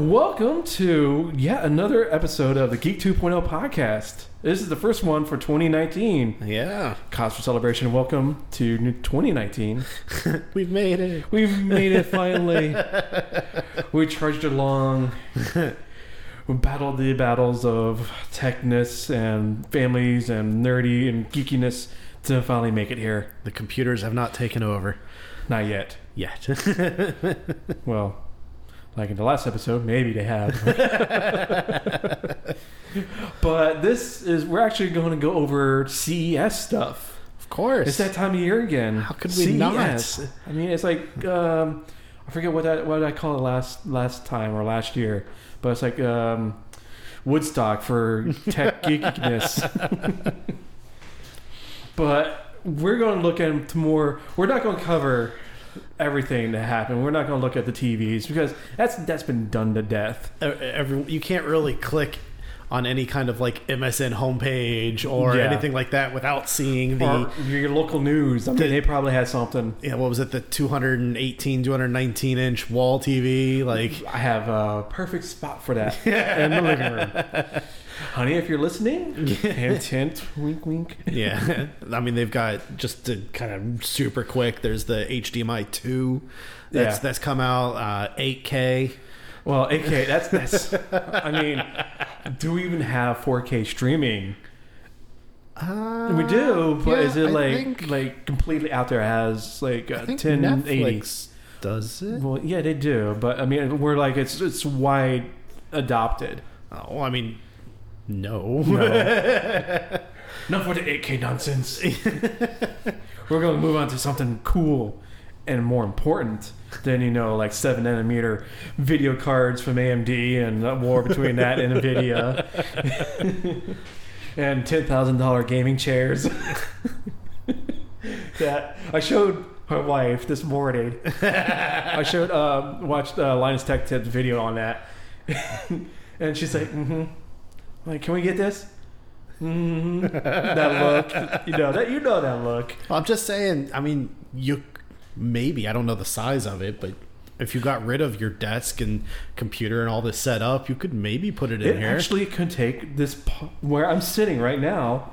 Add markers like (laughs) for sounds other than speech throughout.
Welcome to yet another episode of the Geek 2.0 podcast. This is the first one for 2019. Yeah, Cause for celebration. Welcome to 2019. (laughs) we've made it. We've made it finally. (laughs) we charged along. We battled the battles of techness and families and nerdy and geekiness to finally make it here. The computers have not taken over Not yet. yet. (laughs) Well, like in the last episode, maybe they have. (laughs) but this is, we're actually going to go over CES stuff. of course. It's that time of year again. How could we not? I mean, it's like um, I forget what that what I call it last last time or last year, but it's like um, Woodstock for tech (laughs) geekiness. but we're going to look into more. We're not going to cover everything that happened. We're not going to look at the TVs because that's that's been done to death. Every, you can't really click on any kind of like MSN homepage or Yeah. anything like that without seeing the. or your local news. I mean, The- they probably had something. yeah, what was it? The 218, 219 inch wall TV. Like, I have a perfect spot for that (laughs) in the living room. Honey, if you're listening, (laughs) hint, hint, wink, wink. yeah. (laughs) I mean, they've got just to kind of super quick. There's the HDMI 2 that's, Yeah. that's come out, uh, 8K. Well, 8K, that's that's. I mean, do we even have 4K streaming? Uh, we do, but yeah, is it I like think- like completely out there as like uh, think 1080? Does it. Well, yeah, they do, but I mean, we're like it's it's wide adopted. Oh, I mean, no. (laughs) Not for the 8K nonsense. (laughs) We're going to move on to something cool and more important than, you know, like 7 nanometer video cards from AMD and a war between that and NVIDIA. (laughs) and $10,000 gaming chairs. that I showed my wife this morning. I showed, um, watched uh, Linus Tech Tips video on that. and she's like, mm hmm. Like, can we get this? hmm (laughs) That look, you know that you know that look. I'm just saying. I mean, you maybe I don't know the size of it, but if you got rid of your desk and computer and all this set up, you could maybe put it in It here. actually it could take this where I'm sitting right now.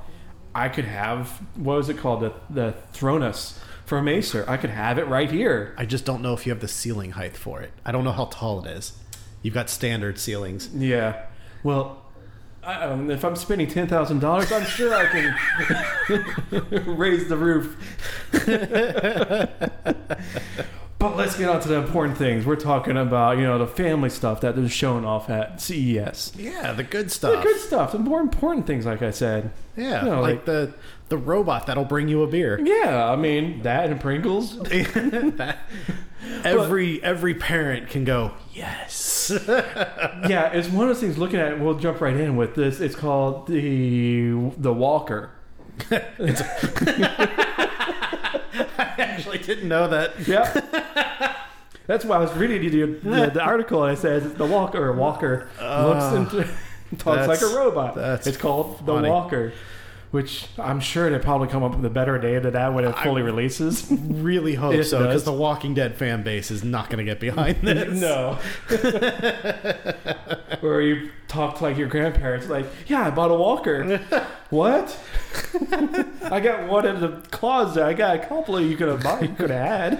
I could have what was it called the the Thronos from Acer. I could have it right here. I just don't know if you have the ceiling height for it. I don't know how tall it is. You've got standard ceilings. Yeah. Well, I, um, if I'm spending ten thousand dollars, I'm sure I can (laughs) raise the roof. (laughs) but let's get on to the important things. We're talking about you know the family stuff that they're showing off at CES. Yeah, the good stuff. The good stuff, the more important things, like I said. yeah, you know, like, like- the the robot that'll bring you a beer. Yeah, I mean that and Pringles. (laughs) That- every every parent can go yes. Yeah, it's one of those things. Looking at, it, we'll jump right in with this. It's called the the Walker. (laughs) I actually didn't know that. Yeah. That's why I was reading the, the, the article and it says the Walker Walker looks ah, into (laughs) talks like a robot. that's it's called the. Walker, which I'm sure they probably come up with a better name than that when it fully releases. (laughs) Really hope It so because the Walking Dead fan base is not going to get behind (laughs) this. no. (laughs) Where you talk like your grandparents, like, yeah, I bought a Walker. what? I got one in the closet. I got a couple you could have bought. You could have had.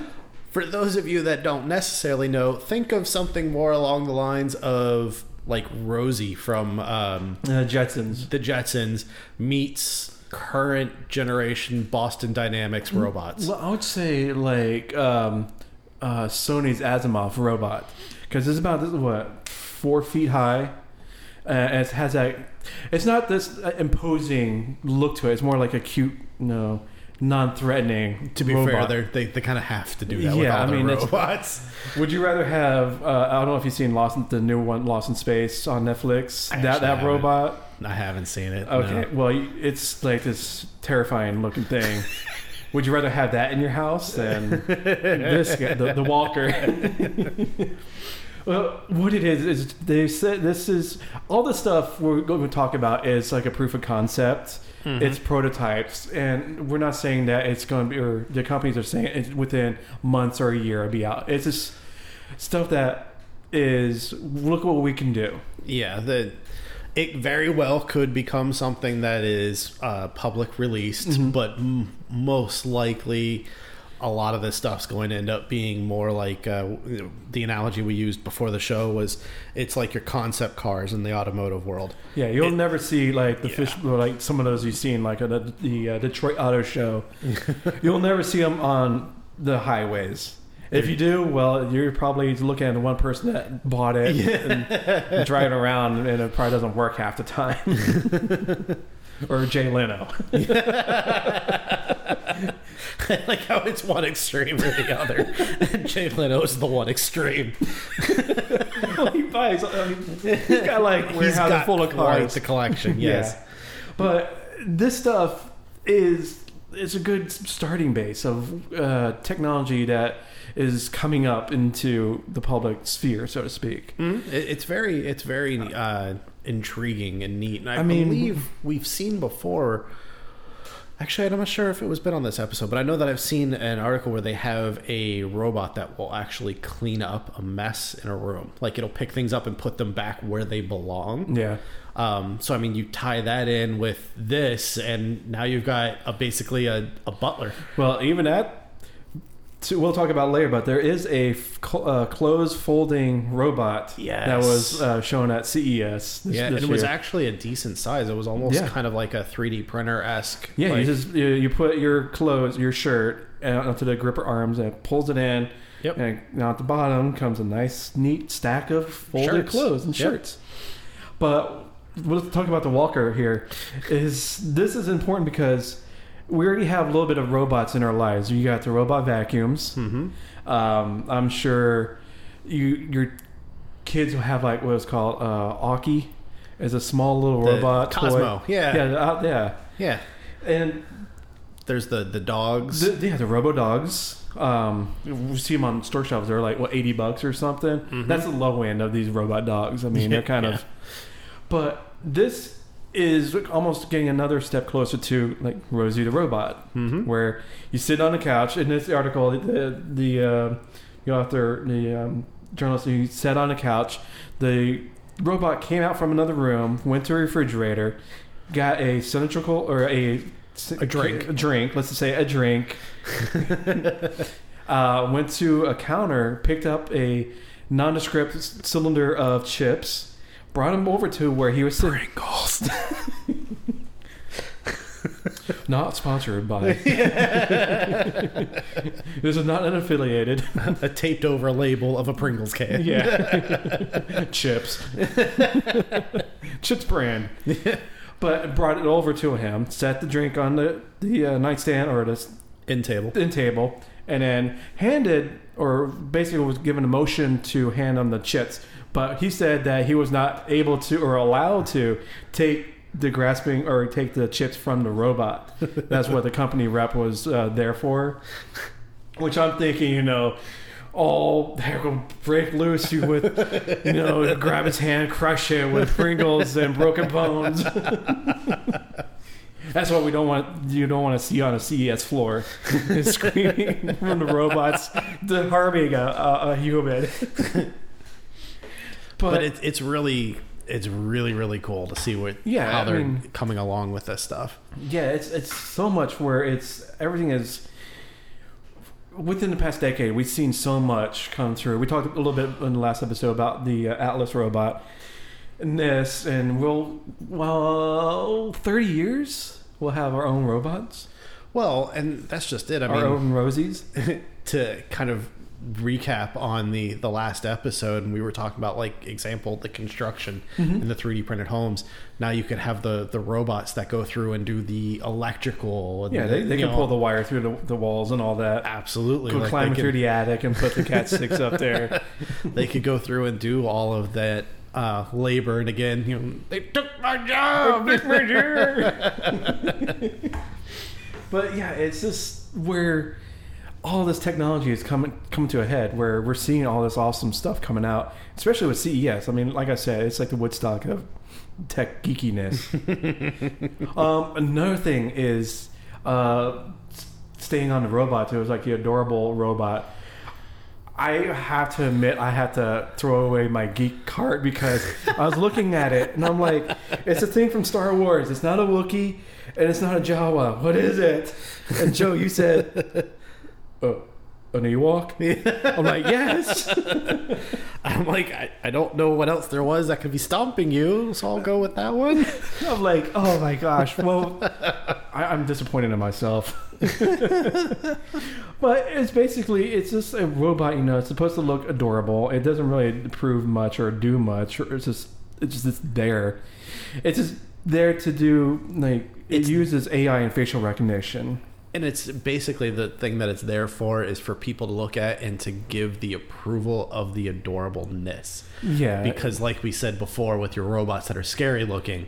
For those of you that don't necessarily know, think of something more along the lines of like Rosie from um, Uh, Jetsons. the Jetsons meets current generation Boston Dynamics robots. Well, I would say like um, uh, Sony's Asimov robot because it's about this is what four feet high. Uh, and it has that. It's not this uh, imposing look to it. It's more like a cute, no, non-threatening. To be robot. fair, they they kind of have to do that with Yeah, I mean, robots. (laughs) Would you rather have? Uh, I don't know if you've seen Lost, in, the new one, Lost in Space on Netflix. I that that haven't. robot. I haven't seen it. Okay, no. well, it's like this terrifying looking thing. (laughs) Would you rather have that in your house than (laughs) this guy, the, the Walker? well, what it is is they said this is all the stuff we're going to talk about is like a proof of concept. Mm-hmm. It's prototypes, and we're not saying that it's going to be, or the companies are saying it's within months or a year it'll be out. It's just stuff that is look what we can do. Yeah, the it very well could become something that is uh, public released, Mm-hmm. but m- most likely a lot of this stuff's going to end up being more like uh, the analogy we used before the show was it's like your concept cars in the automotive world. Yeah, you'll It- never see like the Yeah. fish, like some of those you've seen like at the, the uh, Detroit Auto Show. (laughs) you'll never see them on the highways. If you do, well, you're probably looking at the one person that bought it and, and driving around, and it probably doesn't work half the time. (laughs) or Jay Leno. (laughs) (laughs) Like how it's one extreme or the other. (laughs) Jay Leno is the one extreme. (laughs) he buys. I mean, he's got like He's got full of cars. the collection. Yes. Yeah. But this stuff is is a good starting base of uh, technology that is coming up into the public sphere, so to speak. Mhm. It's very, it's very uh, intriguing and neat. And I, I mean- believe we've seen before. Actually, I'm not sure if it was been on this episode, but I know that I've seen an article where they have a robot that will actually clean up a mess in a room. Like it'll pick things up and put them back where they belong. Yeah. Um, so I mean, you tie that in with this, and now you've got a basically a, a butler. Well, even that. So we'll talk about later, but there is a f- uh, closed folding robot Yes. that was uh, shown at CES. This, Yeah, this and it was actually a decent size. It was almost Yeah. kind of like a 3D printer esque. Yeah, like, you just you, you put your clothes, your shirt, uh, onto the gripper arms, and it pulls it in. Yep. And now at the bottom comes a nice, neat stack of folded Shirts. clothes and Yep. shirts. But let's talk about the Walker here. Is this is important because we already have a little bit of robots in our lives. You got the robot vacuums. Mhm. Um, I'm sure you your kids will have like what it's called uh, Anki, is a small little The robot toy. Cosmo, yeah. yeah, uh, yeah. Yeah. And There's the the dogs. the, yeah, the Robo Dogs. Um, we see them on store shelves. They're like what eighty bucks or something. That's the low end of these robot dogs. I mean, (laughs) they're kind Yeah. of. But this is almost getting another step closer to like Rosie the robot, Mhm. where you sit on a couch. In this article, the the uh, the author, the um, journalist, he sat on a couch. The robot came out from another room, went to a refrigerator, got a cylindrical or a A drink. a drink. Let's just say a drink. (laughs) uh, went to a counter, picked up a nondescript cylinder of chips, brought him over to where he was sitting. Pringles. (laughs) Not sponsored by. (laughs) this is not unaffiliated. (laughs) a taped over label of a Pringles can. Yeah. Chips. Chips brand. But brought it over to him, set the drink on the, the uh, nightstand or the In table. in table, and then handed or basically was given a motion to hand him the chips. But he said that he was not able to or allowed to take the grasping or take the chips from the robot. (laughs) That's what the company rep was uh, there for. Which I'm thinking, you know, all heck will break loose you with, you know, (laughs) grab his hand, crush it with Pringles and broken bones. (laughs) That's what we don't want. You don't want to see on a CES floor, is screaming from the robots, harming a, a, a human. But, But it's it's really it's really really cool to see what Yeah, how I they're mean- coming along with this stuff. yeah, it's it's so much where it's everything is. Within the past decade, we've seen so much come through. We talked a little bit in the last episode about the uh, Atlas robot, and this, and we'll well, thirty years we'll have our own robots, Well, and that's just it. I our mean, own Rosies. (laughs) to kind of recap on the the last episode and we were talking about like example the construction Mm-hmm. in the 3d printed homes now you could have the the robots that go through and do the electrical and Yeah, they, they can know, pull the wire through the, the walls and all that. absolutely Go like, climb through could, the attic and put the cat sticks up there. (laughs) they could go through and do all of that uh labor and again you know they took my job (laughs) but yeah, it's just where all this technology is coming coming to a head. Where we're seeing all this awesome stuff coming out, especially with CES. I mean, like I said, it's like the Woodstock of tech geekiness. (laughs) um, another thing is uh, staying on the robots. It was like the adorable robot. I have to admit, I had to throw away my geek card because I was looking at it and I'm like, it's a thing from Star Wars. It's not a Wookiee and it's not a Jawa. What is it? And Joe, you said, oh, an Ewok? (laughs) I'm like, yes. (laughs) I'm like, I, I don't know what else there was that could be stomping you, so I'll go with that one. (laughs) I'm like, oh my gosh. Well, I, I'm disappointed in myself. but it's basically it's just a robot. You know, it's supposed to look adorable. It doesn't really prove much or do much. Or it's just it's just it's there. It's just there to do like it It's- uses AI and facial recognition. And it's basically the thing that it's there for is for people to look at and to give the approval of the adorableness. Yeah, Because, like we said before, with your robots that are scary looking,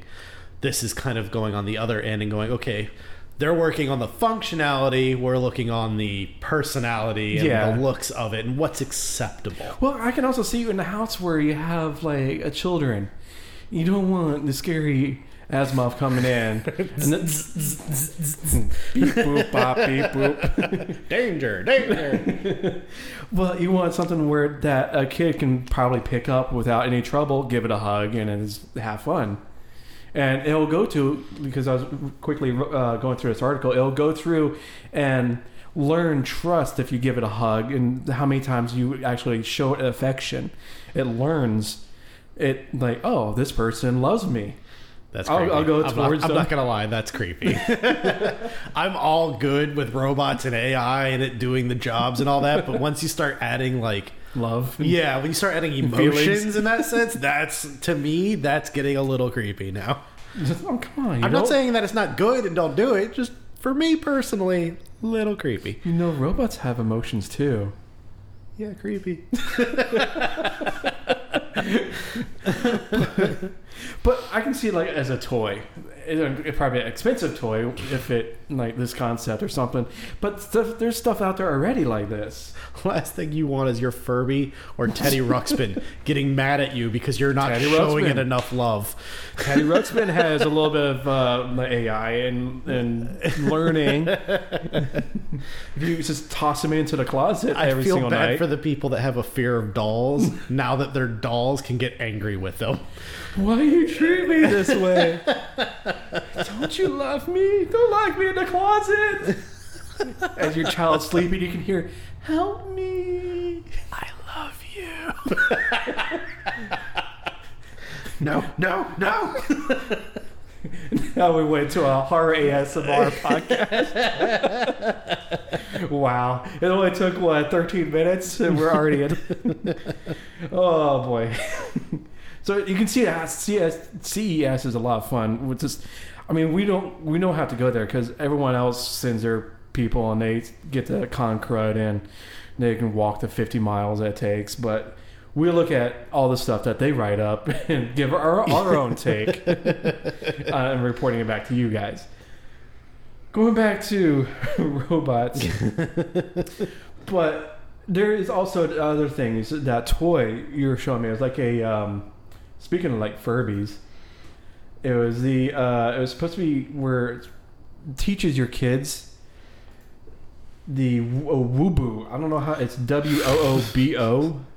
this is kind of going on the other end and going, okay, they're working on the functionality, we're looking on the personality and Yeah. the looks of it and what's acceptable. Well, I can also see you in the house where you have like a children. You don't want the scary Asimov coming in. (laughs) beep boop bop beep boop. (laughs) Danger, danger. (laughs) Well, you want something where that a kid can probably pick up without any trouble, give it a hug, and it's have fun. And it'll go to because I was quickly uh, going through this article. It'll go through and learn trust if you give it a hug, and how many times you actually show it affection. It learns it like, oh, this person loves me. That's I'll- creepy. I'll go I'm towards not, I'm not gonna lie, that's creepy. (laughs) I'm all good with robots and AI and it doing the jobs and all that, but once you start adding like Love. yeah, when you start adding emotions in that sense, that's to me that's getting a little creepy now. Oh, come on. You I'm know, not saying that it's not good and don't do it, just for me personally, little creepy. You know, robots have emotions too. Yeah, creepy. (laughs) (laughs) See it like as a toy. It, it probably an expensive toy if it like this concept or something. But stuff, there's stuff out there already like this. (laughs) Last thing you want is your Furby or Teddy (laughs) Ruxpin getting mad at you because you're not Teddy showing Ruxpin. it enough love. Teddy Ruxpin (laughs) has a little bit of uh, AI and and learning. if you just toss him into the closet I every feel bad for the people that have a fear of dolls now that their dolls can get angry with them. Why you treat me this way? Don't you love me? Don't lock me in the closet. As your child's sleeping, you can hear, "Help me." I love you. no, no, no. Now we went to a horror ASMR (laughs) podcast. wow. It only took, what, 13 minutes? And we're already in. (laughs) oh, boy. So you can see that CS, CES is a lot of fun. With just, I mean, we don't we don't have to go there because everyone else sends their people and they get the con crud and they can walk the 50 miles it takes. But we look at all the stuff that they write up (laughs) and give our, our (laughs) own take uh, and reporting it back to you guys. Going back to (laughs) robots, but there is also other things. That toy you were showing me it was like a. Um, speaking of like Furbies, it was the. Uh, it was supposed to be where it teaches your kids the Woobo. I don't know how it's W O O B O. (laughs)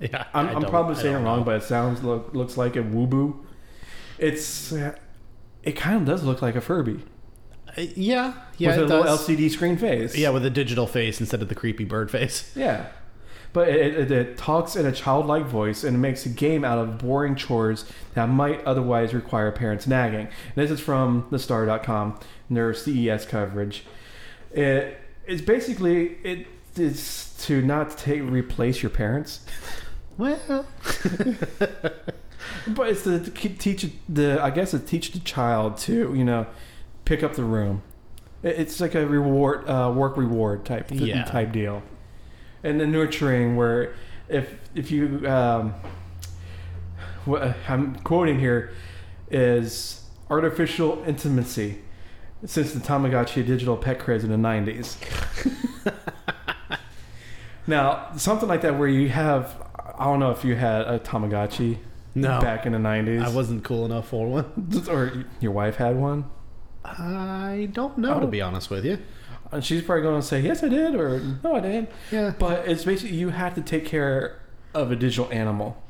Yeah, I'm, I'm probably saying it wrong, know. but it sounds look, looks like a Woobo. It's it kind of does look like a Furby Uh, yeah, yeah, with a it little. LCD screen face. Yeah, with a digital face instead of the creepy bird face. yeah. But it, it, it talks in a childlike voice and makes a game out of boring chores that might otherwise require parents nagging. And this is from thestar.com, their CES coverage. It, it's basically it is to not take replace your parents. Well, (laughs) But it's to keep- teach the, I guess, to teach the child to, you know, pick up the room. It's like a reward, uh, work reward type Yeah. type deal, and the nurturing where if if you, um, what I'm quoting here, is artificial intimacy since the Tamagotchi digital pet craze in the 90s. (laughs) now, something like that where you have, I don't know if you had a Tamagotchi no, back in the 90s. I wasn't cool enough for one. (laughs) Or your wife had one? I don't know, to be honest with you. And she's probably going to say, "Yes, I did," or "No, I didn't." Yeah. But it's basically you have to take care of a digital animal.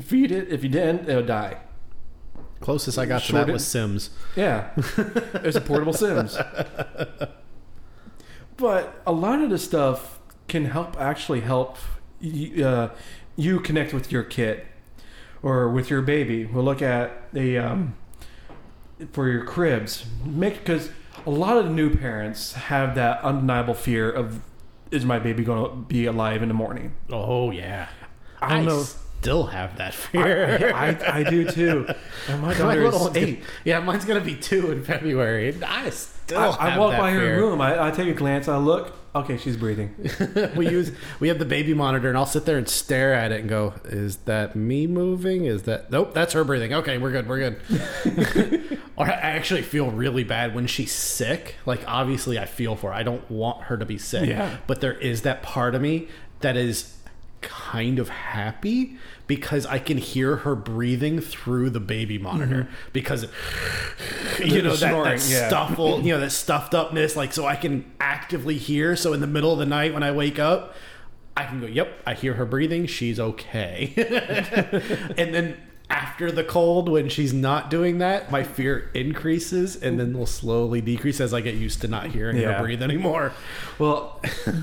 Feed it. If you didn't, it'll die. Closest I got to that it- was Sims. Yeah, (laughs) it's a portable Sims. But a lot of the stuff can help actually help y- uh, you connect with your kid or with your baby. We'll look at the um, for your cribs. Make because a lot of the new parents have that undeniable fear of is my baby going to be alive in the morning? Oh yeah. I don't know. Still have that fear. I, I, I do too. And my (laughs) My daughter little is eight. gonna- yeah, mine's gonna be two in February. I still I, I walk by her room. I, I take a glance. I look. Okay, she's breathing. (laughs) we use we have the baby monitor, and I'll sit there and stare at it and go, "Is that me moving? Is that nope? That's her breathing. Okay, we're good. We're good." (laughs) or I actually feel really bad when she's sick. Like obviously, I feel for her. I don't want her to be sick. Yeah. But there is that part of me that is kind of happy because I can hear her breathing through the baby monitor mm-hmm. because (laughs) you know that, that yeah. stuffle, you know that stuffed upness like so I can actively hear. So in the middle of the night when I wake up I can go yep I hear her breathing. She's okay. (laughs) And then after the cold when she's not doing that my fear increases and then will slowly decrease as I get used to not hearing Yeah. her breathe anymore Well,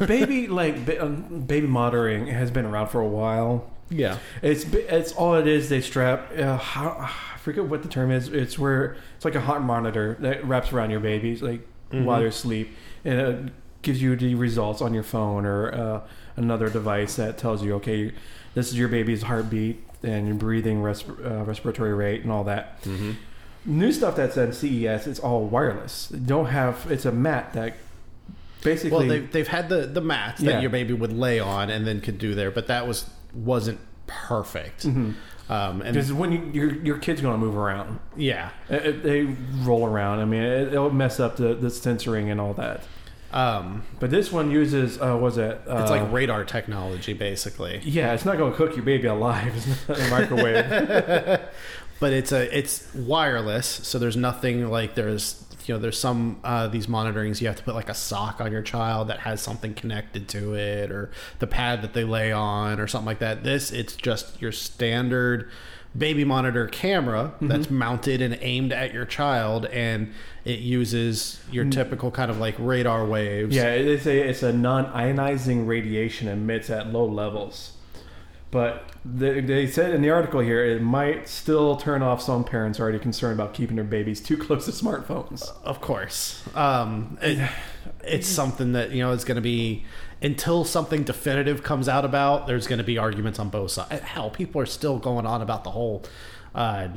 baby like um, baby monitoring has been around for a while. yeah It's it's all it is. They strap. Uh, how, I forget what the term is. It's where it's like a heart monitor that wraps around your baby, like while they're asleep, and it gives you the results on your phone or uh, another device that tells you, okay, this is your baby's heartbeat and your breathing, resp- uh, respiratory rate, and all that. New stuff that's at CES, it's all wireless. They don't have. It's a mat that basically. well they've, they've had the the mats Yeah. that your baby would lay on and then could do there but that was wasn't perfect um and because when you, your your kid's going to move around, yeah It- it- they roll around. I mean, it, it'll mess up the, the censoring and all that. Um But this one uses, uh, was it? Uh, it's like radar technology basically yeah, it's not going to cook your baby alive. (laughs) It's not a microwave. (laughs) but it's a it's wireless so there's nothing like there's you know there's some uh, these monitorings you have to put like a sock on your child that has something connected to it or the pad that they lay on or something like that. This it's just your standard baby monitor camera that's mounted and aimed at your child and it uses your typical kind of like radar waves. Yeah, it's a it's a non-ionizing radiation emits at low levels. But they, they said in the article here it might still turn off some parents already concerned about keeping their babies too close to smartphones. Of course. Um, it, it's something that, you know, is going to be, until something definitive comes out about, there's going to be arguments on both sides. Hell, people are still going on about the whole uh,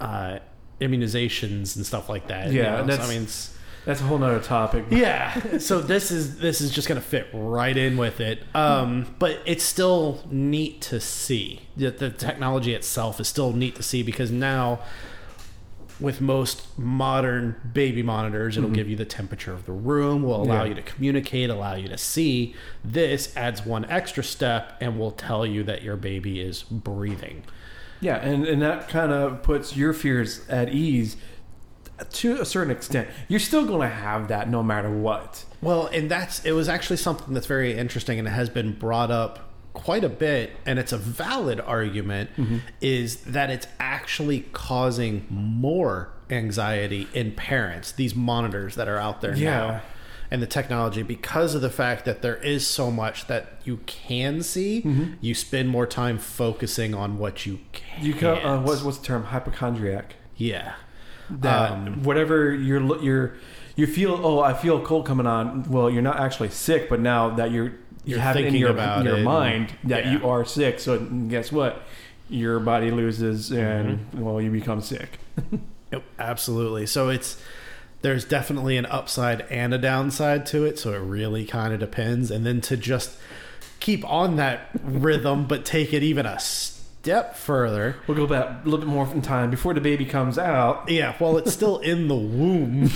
uh, immunizations and stuff like that. you Yeah, know, so, that's- I mean, it's, That's a whole nother topic. yeah. So this is this is just going to fit right in with it. Um, but it's still neat to see. that the technology itself is still neat to see because now with most modern baby monitors, it'll give you the temperature of the room, will allow Yeah. you to communicate, allow you to see. This adds one extra step and will tell you that your baby is breathing. Yeah, and, and that kind of puts your fears at ease to a certain extent. You're still going to have that no matter what. Well, and that's it was actually something that's very interesting and it has been brought up quite a bit and it's a valid argument is that it's actually causing more anxiety in parents these monitors that are out there Yeah. now and the technology because of the fact that there is so much that you can see you spend more time focusing on what you can You co- uh, what's what's the term? Hypochondriac. yeah That Um, whatever you're you're you feel. Oh, I feel cold coming on. Well, you're not actually sick, but now that you're you You're have it in thinking your, about your it and- mind that yeah. you are sick. So guess what? Your body loses, and Mm-hmm. well, you become sick. (laughs) Yep, absolutely. So it's there's definitely an upside and a downside to it. So it really kind of depends. And then to just keep on that rhythm, but take it even a step further. We'll go back a little bit more in time before the baby comes out. Yeah, while it's still in the womb.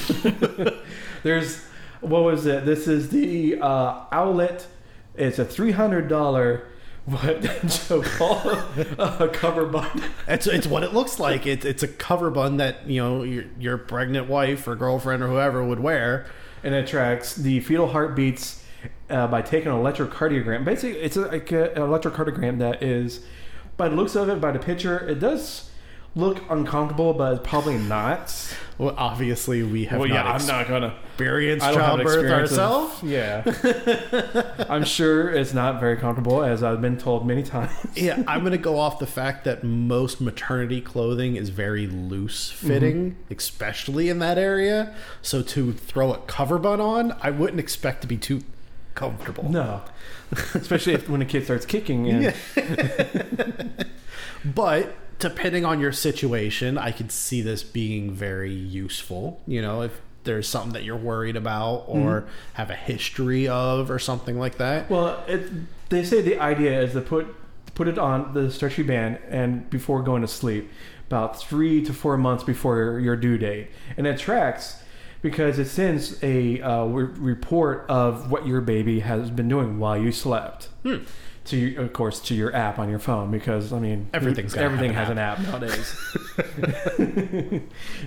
(laughs) There's what was it? This is the uh, Owlet. It's a three hundred dollar what Joe call (laughs) a cover button. It's it's what it looks like. It's it's a cover bun that you know your your pregnant wife or girlfriend or whoever would wear, and it tracks the fetal heartbeats uh, by taking an electrocardiogram. Basically, it's a, like a, an electrocardiogram that is, by the looks of it, by the picture, it does look uncomfortable, but it's probably not. Well, obviously, we have well, not, yeah, I'm not gonna. don't childbirth ourselves. Yeah, (laughs) I'm sure it's not very comfortable, as I've been told many times. yeah, I'm going to go off the fact that most maternity clothing is very loose mm-hmm. fitting, especially in that area. So to throw a cover bun on, I wouldn't expect to be too comfortable. No, (laughs) especially if, when a kid starts kicking. And, (laughs) But depending on your situation, I could see this being very useful. You know, if there's something that you're worried about or mm-hmm. have a history of or something like that. Well, it, they say the idea is to put put it on the stretchy band and before going to sleep, about three to four months before your due date, and it tracks because it sends a uh, re- report of what your baby has been doing while you slept. To of course to your app on your phone because I mean Everything's everything has an an app nowadays. (laughs) (laughs)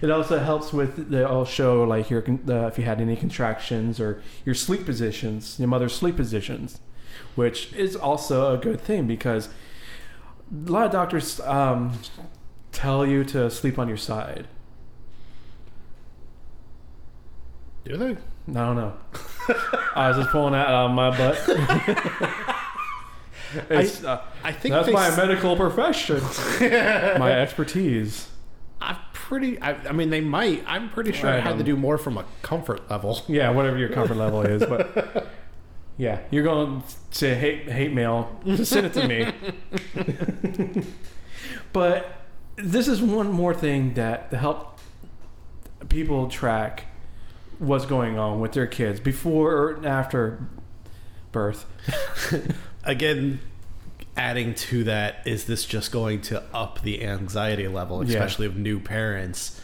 it also helps with they'll show like your uh, if you had any contractions or your sleep positions, your mother's sleep positions, which is also a good thing because a lot of doctors um, tell you to sleep on your side. Do they? I don't know. I was just pulling that out of my butt. (laughs) It's, uh, I think that's they my s- medical profession, (laughs) my expertise. I'm pretty. I, I mean, they might. I'm pretty sure I it had to do more from a comfort level. Yeah, whatever your comfort level (laughs) is, but yeah, you're going to hate hate mail. Just send it to me. but this is one more thing that to help people track what's going on with their kids before or after birth. (laughs) Again, adding to that, is this just going to up the anxiety level, Yeah. especially of new parents?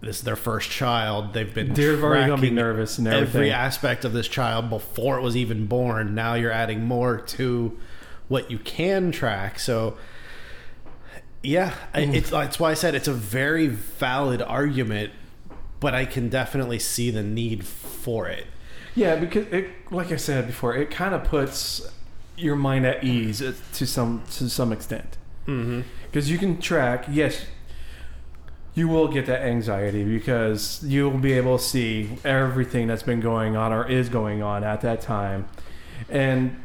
This is their first child. They've been They're already to be nervous and everything. every aspect of this child before it was even born. Now you're adding more to what you can track. So, yeah, mm. it's that's why I said it's a very valid argument, but I can definitely see the need for it. Yeah, because it, like I said before, it kind of puts your mind at ease uh, to some to some extent. Mm-hmm. because you can track yes you will get that anxiety because you'll be able to see everything that's been going on or is going on at that time and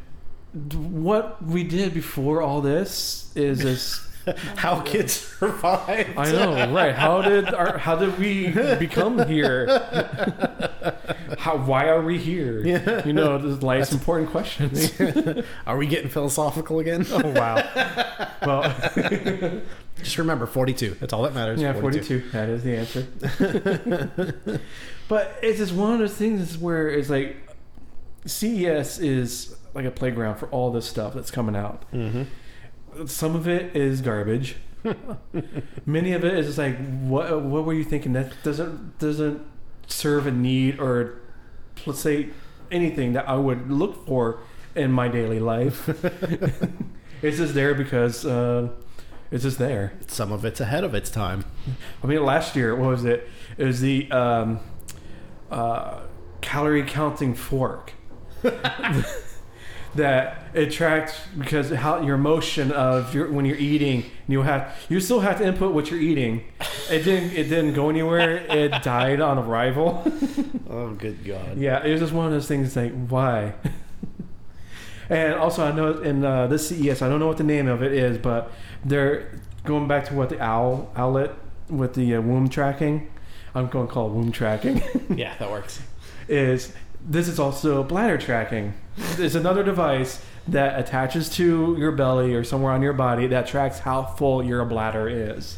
what we did before all this is (laughs) this (laughs) How kids survive. I know, right? How did our, how did we become here? (laughs) How why are we here? Yeah. You know, this is life's important questions. (laughs) Are we getting philosophical again? oh wow. Well, Just remember, 42. That's all that matters. Yeah, 42. That is the answer. but it's just one of those things where it's like CES is like a playground for all this stuff that's coming out. Mm-hmm. Some of it is garbage. (laughs) Many of it is just like what what were you thinking that doesn't doesn't serve a need or let's say anything that I would look for in my daily life. (laughs) it's just there because uh, it's just there. Some of it's ahead of its time. I mean, last year, what was it? It was the um, uh, calorie counting fork (laughs) that it tracked because how your motion of your when you're eating, you have you still have to input what you're eating. It didn't it didn't go anywhere. It (laughs) died on arrival. Oh, good God. Yeah, it was just one of those things like why. and also, I know in uh, this CES, I don't know what the name of it is, but they're going back to what the owl Owlet with the uh, womb tracking. I'm going to call it womb tracking. Yeah, that works. (laughs) is this is also bladder tracking. It's another device that attaches to your belly or somewhere on your body that tracks how full your bladder is.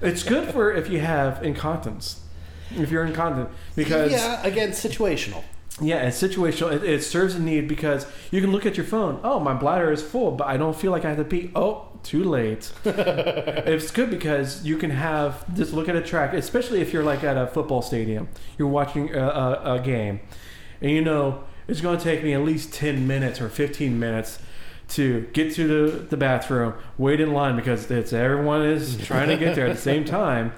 It's good for if you have incontinence. If you're incontinent, because yeah, again, situational. yeah, it's situational. It, it serves a need because you can look at your phone. Oh, my bladder is full, but I don't feel like I have to pee. Oh, too late. (laughs) it's good because you can have just look at a track, especially if you're like at a football stadium. You're watching a, a, a game, and you know it's going to take me at least ten minutes or fifteen minutes to get to the, the bathroom, wait in line because it's everyone is (laughs) trying to get there at the same time,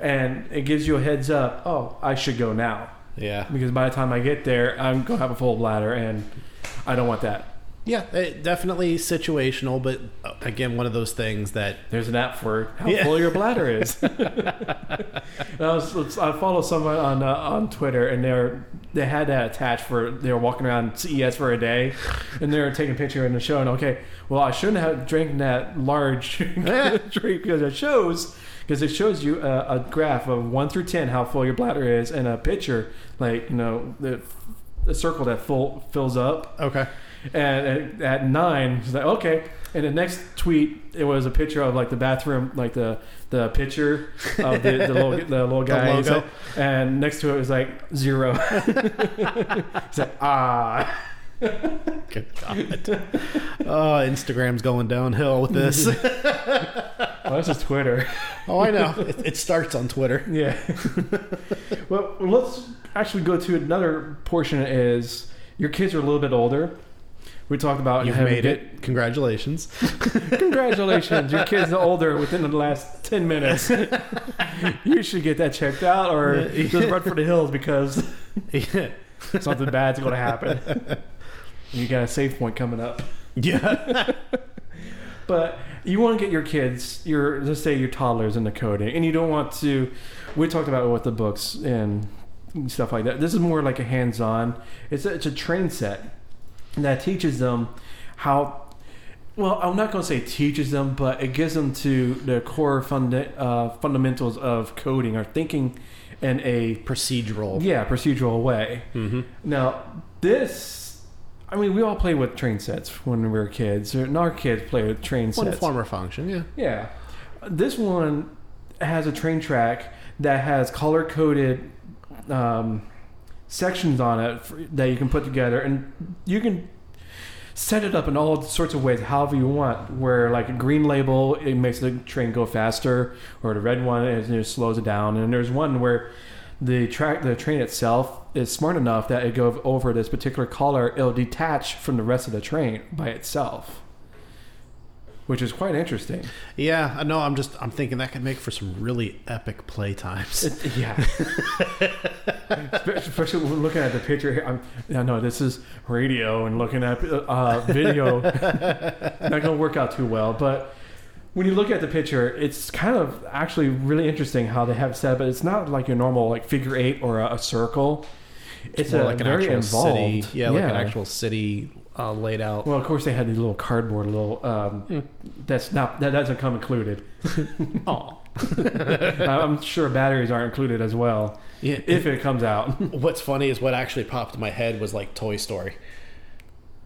and it gives you a heads up. Oh, I should go now Yeah. because by the time I get there, I'm gonna have a full bladder, and I don't want that. Yeah, it, definitely situational, but uh, again, one of those things that There's an app for how Yeah. full your bladder is. (laughs) (laughs) I, was, I follow someone on uh, on Twitter, and they're they had that attached for they were walking around CES for a day, and they were taking a picture in the show, and showing, okay, well, I shouldn't have drank that large (laughs) drink because it shows because it shows you a, a graph of one through ten how full your bladder is, and a picture like you know the a circle that full fills up okay. And at, at nine, she's like, okay. And the next tweet, it was a picture of like the bathroom, like the the picture of the, the little (laughs) the little guy, logo. like- and next to it was like zero. (laughs) He's like, ah, Good God. oh, Instagram's going downhill with this. (laughs) well, this is Twitter. oh, I know. It, it starts on Twitter. Yeah. well, let's actually go to another portion. Is your kids are a little bit older. We talked about You've made get- it. Congratulations. (laughs) Congratulations, your kid's are older within the last 10 minutes. (laughs) you should get that checked out or just run for the hills because (laughs) something bad's going to happen. You got a save point coming up. Yeah. But you want to get your kids, your let's say your toddlers into coding, and you don't want to. We talked about it with the books and stuff like that. This is more like a hands-on. It's a, it's a train set that teaches them how. Well, I'm not going to say teaches them, but it gives them to the core funda- uh, fundamentals of coding or thinking in a Procedural. yeah procedural way. Mm-hmm. Now, this, I mean, we all play with train sets when we were kids. Or, and our kids play with train One sets. form or function, yeah. Yeah. This one has a train track that has color coded um, sections on it for, that you can put together, and you can set it up in all sorts of ways, however you want. Where like a green label, it makes the train go faster, or the red one it just slows it down. And there's one where the track, the train itself is smart enough that it goes over this particular color, it'll detach from the rest of the train by itself, which is quite interesting. Yeah, I know. I'm just I'm thinking that could make for some really epic play times. It- yeah. Especially looking at the picture here. I'm, I know this is radio and looking at uh, video, (laughs) not going to work out too well. But when you look at the picture, it's kind of actually really interesting how they have it set up. But it's not like your normal like figure eight or a, a circle. It's, more a like an very actual involved. city. Yeah, like an actual city uh, laid out. Well, of course, they had these little cardboard little. Um, Hmm. That's not that doesn't come included. (laughs) Oh, (laughs) I'm sure batteries aren't included as well yeah. if it comes out. (laughs) What's funny is what actually popped in my head was like Toy Story,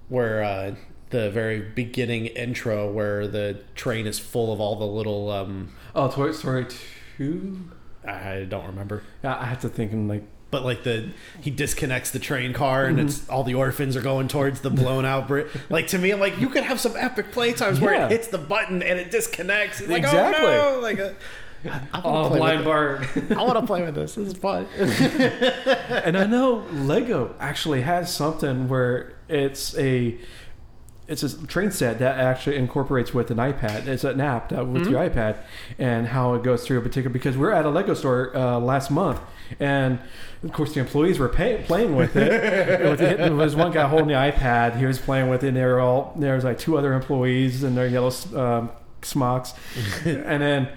where uh, the very beginning intro, where the train is full of all the little. Um, Oh, Toy Story two. I don't remember, Yeah, I have to think in like but like the he disconnects the train car and mm-hmm. it's all the orphans are going towards the blown out bridge. Like to me, I'm like, you could have some epic playtimes where Yeah. it hits the button and it disconnects. It's like, oh, Exactly. oh no! Like, a, I oh, want to Blind with Bart. I want to play with this. This is fun. (laughs) and I know Lego actually has something where it's a it's a train set that actually incorporates with an iPad. It's an app that with mm-hmm. your iPad and how it goes through a particular. Because we're at a Lego store uh, last month, and of course the employees were pay, playing with it. It was- there was one guy holding the iPad. He was playing with it. And they were all there was like two other employees in their yellow um, smocks, (laughs) and then.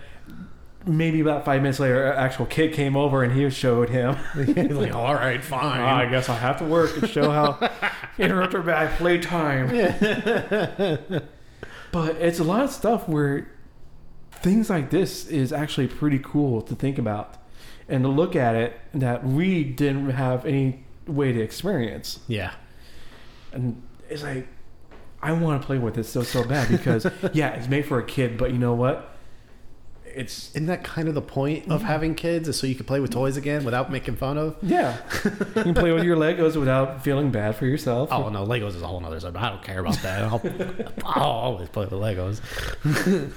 Maybe about five minutes later, an actual kid came over and he showed him. (laughs) He's like, all right, fine. Ah, I guess I have to work and show how (laughs) interrupter bad playtime. but it's a lot of stuff where things like this is actually pretty cool to think about and to look at it that we didn't have any way to experience. yeah. And it's like I want to play with this so so bad because (laughs) yeah, it's made for a kid, but you know what? It's Isn't that kind of the point of having kids? Is so you can play with toys again without making fun of? yeah. you can play with your Legos without feeling bad for yourself. Oh no, Legos is a whole other subject. I don't care about that. I'll, I'll always play with Legos.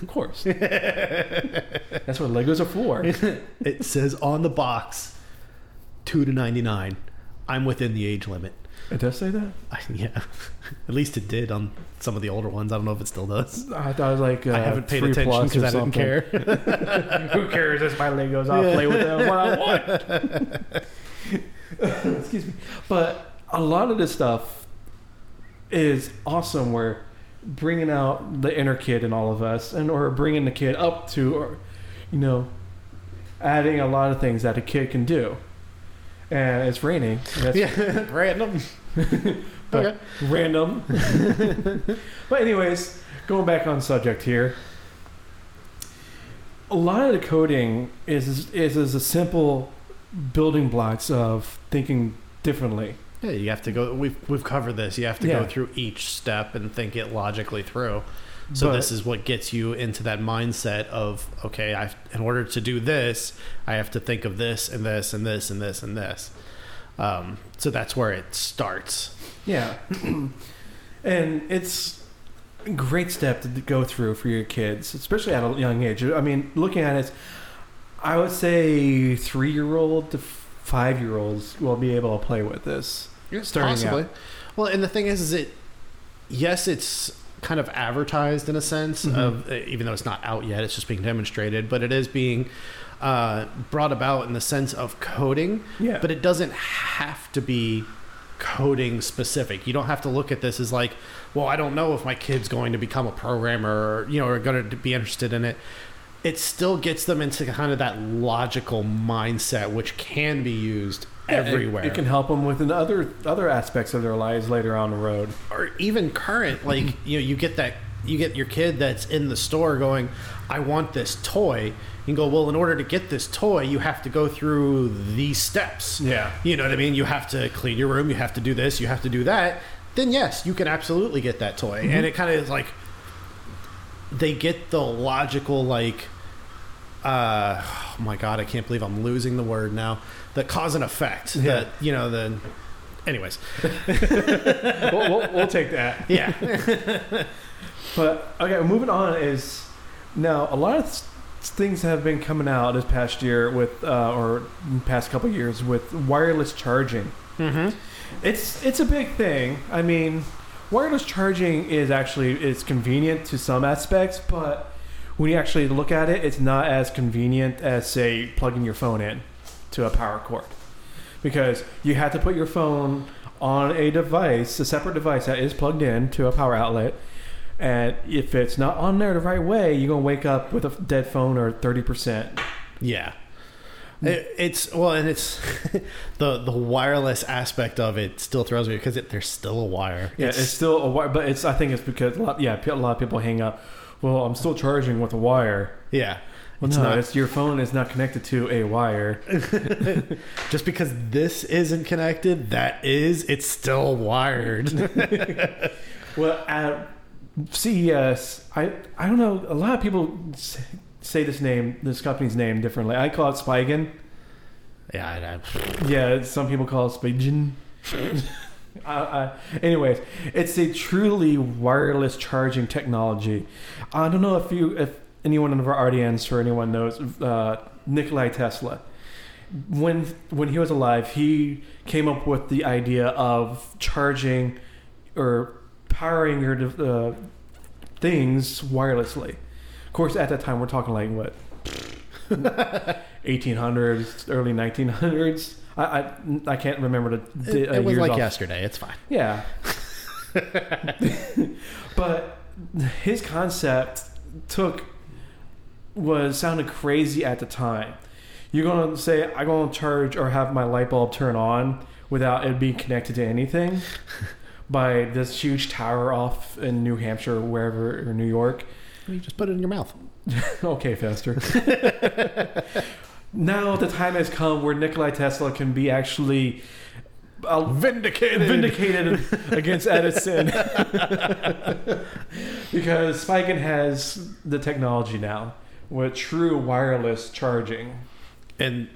Of course. That's what Legos are for. (laughs) It says on the box, two to ninety nine. I'm within the age limit. It does say that? (laughs) I, yeah, at least it did on some of the older ones. I don't know if it still does. I thought it was like uh, I haven't paid attention because I didn't something. care. (laughs) Who cares? It's my Legos. I'll play with them when I want. (laughs) excuse me. But a lot of this stuff is awesome. Where bringing out the inner kid in all of us, and or bringing the kid up to, or you know, adding a lot of things that a kid can do. And it's raining. That's Yeah, (laughs) random. (laughs) but Okay. random. (laughs) but anyways, going back on subject here. A lot of the coding is is, is a simple building blocks of thinking differently. Yeah, you have to go. We've we've covered this. You have to Yeah. go through each step and think it logically through. So But- this is what gets you into that mindset of okay, I in order to do this, I have to think of this and this and this and this and this. Um, so that's where it starts. Yeah. (clears throat) and it's a great step to go through for your kids, especially at a young age. I mean, looking at it, I would say three year old to five year olds will be able to play with this. Starting Possibly. out. Well, and the thing is, is it? Yes, it's kind of advertised in a sense Mhm. of even though it's not out yet, it's just being demonstrated, but it is being uh, brought about in the sense of coding. Yeah. But it doesn't have to be coding specific. You don't have to look at this as like, well, I don't know if my kid's going to become a programmer or you know, or going to be interested in it. It still gets them into kind of that logical mindset, which can be used Yeah, it- everywhere. It, can help them with in other other aspects of their lives later on the road. or even current like you know you get that you get your kid that's in the store going i want this toy you go well in order to get this toy you have to go through these steps Yeah. you know what i mean you have to clean your room you have to do this you have to do that then yes you can absolutely get that toy and mm-hmm. it kind of is like they get the logical like uh (sighs) oh my god i can't believe i'm losing the word now the cause and effect Yeah. that you know the anyways (laughs) we'll, we'll, we'll take that. yeah (laughs) But okay, moving on is now a lot of things have been coming out this past year with uh, or past couple years with wireless charging. mm-hmm. It's it's a big thing. I mean, wireless charging is actually it's convenient to some aspects, but when you actually look at it, it's not as convenient as say plugging your phone in to a power cord, because you have to put your phone on a device, a separate device that is plugged in to a power outlet. And if it's not on there the right way, you're gonna wake up with a dead phone or thirty percent. Yeah. It, it's well, and it's (laughs) the the wireless aspect of it still throws me because it, there's still a wire. Yeah, it's, still a wire, but it's I think it's because a lot, yeah, a lot of people hang up. Well, I'm still charging with a wire. yeah. Well, It's no, not- it's your phone is not connected to a wire. (laughs) Just because this isn't connected, that is, it's still wired. (laughs) Well, uh, at CES, I I don't know. A lot of people say this name, this company's name differently. I call it Spigen. yeah. I, I, Yeah, some people call it Spigen. (laughs) I, (laughs) I, anyways, it's a truly wireless charging technology. I don't know if you, if anyone in our audience or anyone knows uh, Nikolai Tesla. When when he was alive, he came up with the idea of charging or powering your uh, things wirelessly. Of course, at that time, we're talking like what (laughs) 1800s, early 1900s. I, I, I can't remember the it, uh, it was like off. yesterday. It's fine. Yeah. (laughs) but his concept took was sounded crazy at the time. You're gonna say I'm gonna charge or have my light bulb turn on without it being connected to anything (laughs) by this huge tower off in New Hampshire or wherever or New York. You just put it in your mouth. (laughs) okay, Fester. Now the time has come where Nikolai Tesla can be actually uh, Vindicated. vindicated against (laughs) Edison because Spigen has the technology now with true wireless charging. And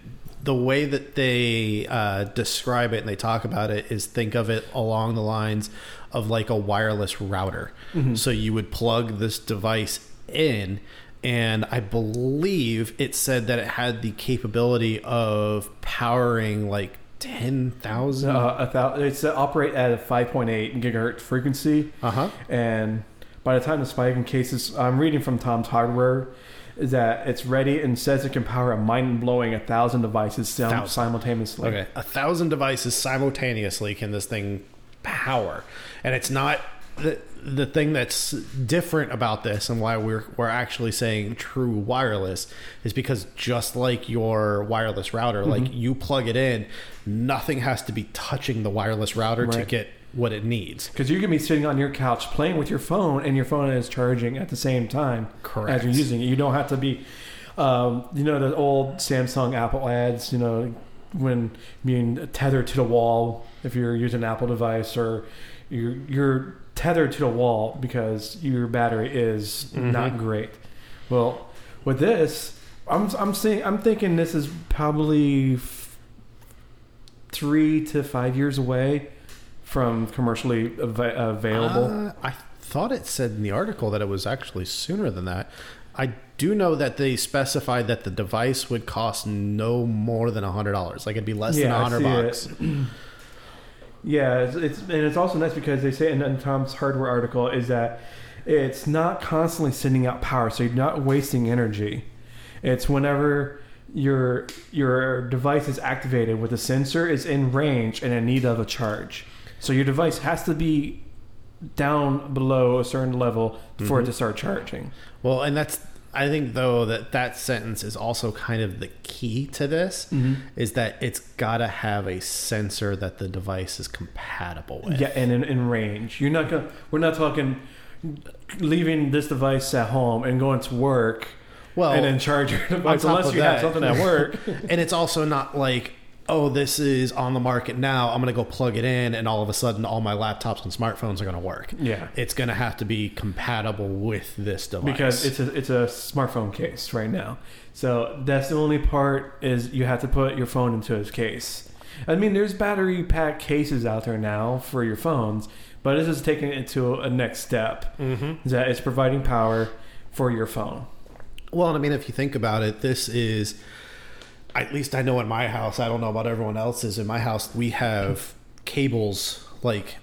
the way that they uh, describe it and they talk about it is think of it along the lines of like a wireless router. So you would plug this device in, and I believe it said that it had the capability of powering like 10,000. Uh, a thou- it's uh, operate at a 5.8 gigahertz frequency, Uh huh. and by the time the Spigen cases, I'm reading from Tom's Hardware, is that it's ready and says it can power a mind blowing a thousand devices sim- Thousand. simultaneously. Okay, a thousand devices simultaneously can this thing power, and it's not the the thing that's different about this and why we're we're actually saying true wireless is because just like your wireless router, like Mm-hmm. you plug it in, nothing has to be touching the wireless router to get what it needs. Because you can be sitting on your couch playing with your phone, and your phone is charging at the same time Correct. as you're using it. You don't have to be, um, you know, the old Samsung Apple ads. You know, when being tethered to the wall if you're using an Apple device, or you're you're tethered to the wall because your battery is not great. Well, with this, I'm I'm saying I'm thinking this is probably f- three to five years away from commercially av- available. Uh, I thought it said in the article that it was actually sooner than that. I do know that they specified that the device would cost no more than hundred dollars. Like it'd be less Yeah, than hundred bucks. (clears throat) Yeah, it's, it's and it's also nice because they say in, in Tom's hardware article is that it's not constantly sending out power, so you're not wasting energy. It's whenever your your device is activated with a sensor is in range and in need of a charge. So your device has to be down below a certain level for it mm-hmm. to start charging. Well, and that's I think though that that sentence is also kind of the key to this mm-hmm. is that it's got to have a sensor that the device is compatible with. Yeah, and in, in range. You're not gonna. We're not talking leaving this device at home and going to work. Well, and then charge your device unless you have something at work. (laughs) and it's also not like oh this is on the market now i'm going to go plug it in and all of a sudden all my laptops and smartphones are going to work yeah, it's going to have to be compatible with this device because it's a it's a smartphone case right now. So that's the only part is you have to put your phone into its case. I mean, there's battery pack cases out there now for your phones, but this is taking it to a next step. mm-hmm. That it's providing power for your phone. well i mean if you think about it this is at least i know in my house i don't know about everyone else's in my house we have cables like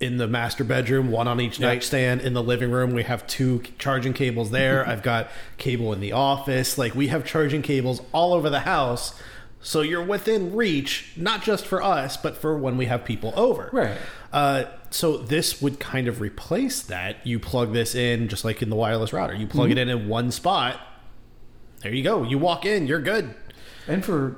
in the master bedroom, one on each Yeah. nightstand. In the living room, we have two charging cables there. (laughs) I've got cable in the office. Like we have charging cables all over the house. So you're within reach, not just for us, but for when we have people over. Right. Uh, so this would kind of replace that. You plug this in, just like in the wireless router. You plug it in in one spot. There you go. You walk in, you're good. And for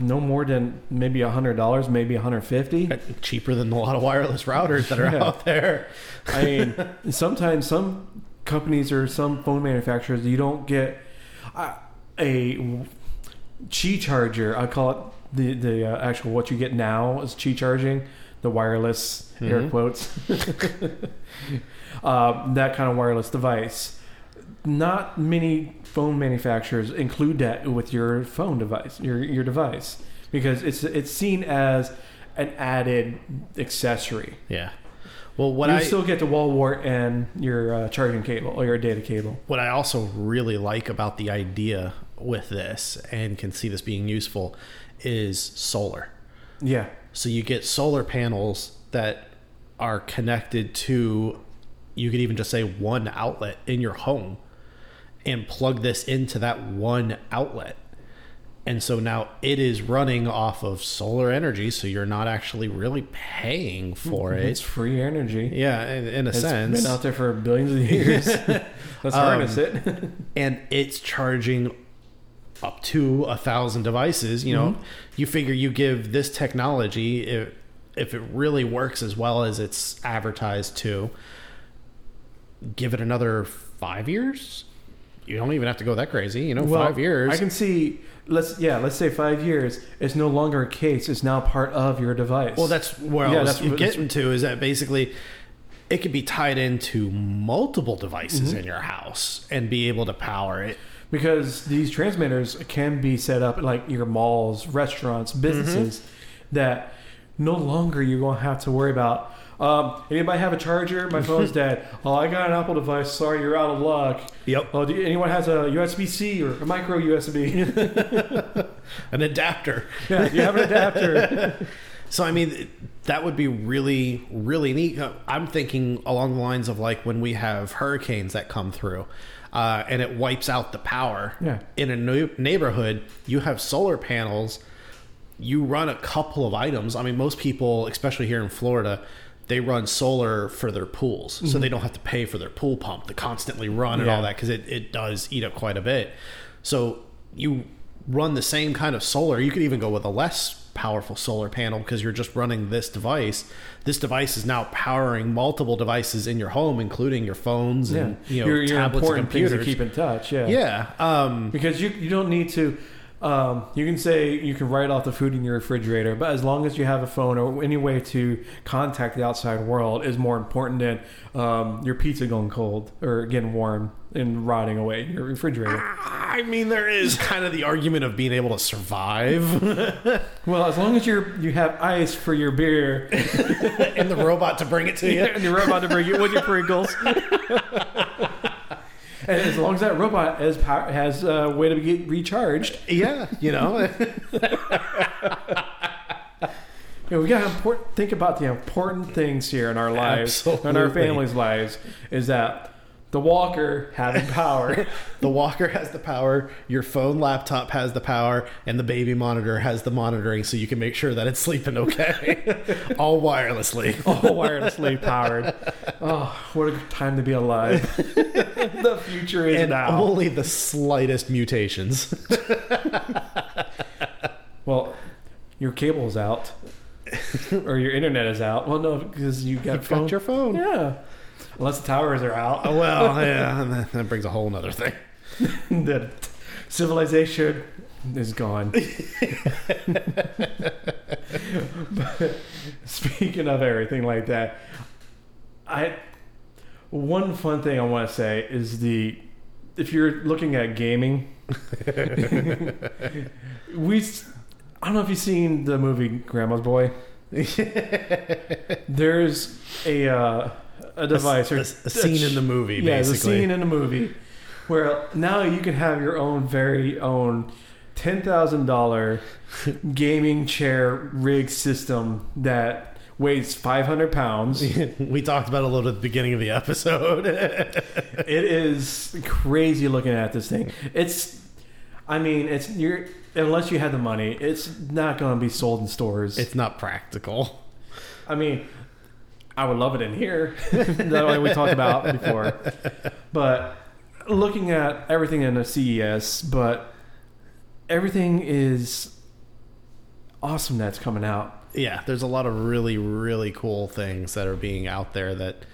no more than maybe a hundred dollars, maybe a hundred fifty. Cheaper than a lot of wireless routers that are Yeah. out there. I mean, sometimes some companies or some phone manufacturers, you don't get uh, a Qi charger. I call it the the uh, actual what you get now is Qi charging, the wireless air Mhm. quotes. (laughs) uh, that kind of wireless device. Not many phone manufacturers include that with your phone device, your your device, because it's it's seen as an added accessory. Yeah. Well, what you I still get the wall wart and your uh, charging cable or your data cable. what I also really like about the idea with this and can see this being useful is solar. Yeah, So you get solar panels that are connected to you could even just say one outlet in your home and plug this into that one outlet. And so now it is running off of solar energy, so you're not actually really paying for it. it's free energy. Yeah, in, in a It's sense. It's been out there for billions of years. (laughs) Let's harness Um, it. and it's charging up to a thousand devices you know you figure you give this technology if, if it really works as well as it's advertised to give it another five years you don't even have to go that crazy you know Well, five years I can see. Let's yeah. Let's say five years. It's no longer a case. It's now part of your device. well that's where Yeah, i was that's what- getting to is that basically it could be tied into multiple devices mm-hmm. in your house and be able to power it because these transmitters can be set up like your malls, restaurants, businesses mm-hmm. that no longer you're going to have to worry about. Um, anybody have a charger? My phone's (laughs) dead. Oh, I got an Apple device. Sorry, you're out of luck. yep Oh, do anyone has a USB C or a micro USB? (laughs) an adapter yeah, you have an adapter. (laughs) So I mean, that would be really, really neat. Uh, I'm thinking along the lines of like when we have hurricanes that come through. uh, and it wipes out the power. Yeah. In a no- neighborhood, you have solar panels. You run a couple of items. I mean, most people, especially here in Florida, they run solar for their pools, so they don't have to pay for their pool pump to constantly run and Yeah. all that because it, it does eat up quite a bit. So you run the same kind of solar. You could even go with a less powerful solar panel because you're just running this device. This device is now powering multiple devices in your home, including your phones Yeah. and you know your, your tablets and computers. to keep in touch. Yeah. yeah, um, Because you you don't need to. Um, you can say you can write off the food in your refrigerator, but as long as you have a phone or any way to contact the outside world is more important than um, your pizza going cold or getting warm and rotting away in your refrigerator. I mean, there is kind of the argument of being able to survive (laughs) Well, as long as you're you have ice for your beer (laughs) and the robot to bring it to (laughs) you. and you're to bring it with your Pringles. And as long as that robot has power, has a way to get recharged, Yeah, you know. (laughs) (laughs) You know, we gotta important, think about the important things here in our lives, in our families' lives, is that the walker having (laughs) power. The walker has the power, your phone laptop has the power, and the baby monitor has the monitoring so you can make sure that it's sleeping okay. (laughs) All wirelessly. (laughs) all wirelessly powered. Oh, what a time to be alive! the future is And now. only the slightest mutations. Well, your cable's out, or your internet is out. Well, no, because you got phone. got your phone. yeah, unless the towers are out. Oh, well, (laughs) yeah, that- brings a whole nother thing. (laughs) the civilization is gone. but (laughs) speaking of everything like that, I one fun thing I want to say is the if you're looking at gaming, we I don't know if you've seen the movie Grandma's Boy. There's a uh, a device a, or a scene in the movie, yeah, basically. the scene in the movie where now you can have your own very own ten thousand dollar gaming chair rig system that weighs five hundred pounds. (laughs) we talked about a little at the beginning of the episode. (laughs) it is crazy looking at this thing. It's, I mean, it's you're unless you have the money, it's not going to be sold in stores. it's not practical. I mean, I would love it in here. (laughs) (laughs) that way we talked about before. But looking at everything in a CES, but everything is awesome that's coming out. yeah, there's a lot of really, really cool things that are being out there that,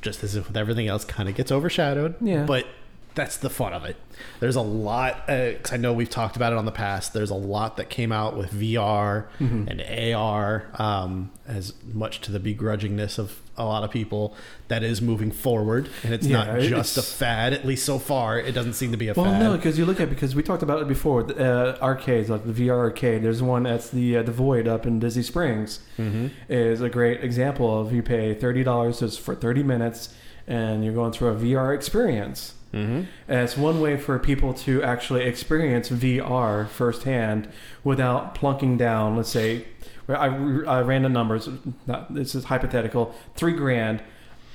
just as if with everything else, kind of gets overshadowed. Yeah. But that's the fun of it. There's a lot, because I know we've talked about it on the past. There's a lot that came out with VR and AR, um, as much to the begrudgingness of a lot of people, that is moving forward. And it's Yeah, not just a fad, at least so far. It doesn't seem to be a Well, fad. Well, no, because you look at because we talked about it before. Uh, arcades like the VR arcade. There's one that's the uh, the Void up in Disney Springs. Mhm. Is a great example of you pay thirty dollars just for thirty minutes, and you're going through a VR experience. Mm-hmm. And it's one way for people to actually experience VR firsthand without plunking down. Let's say, I, I ran the numbers. Not, this is hypothetical. Three grand,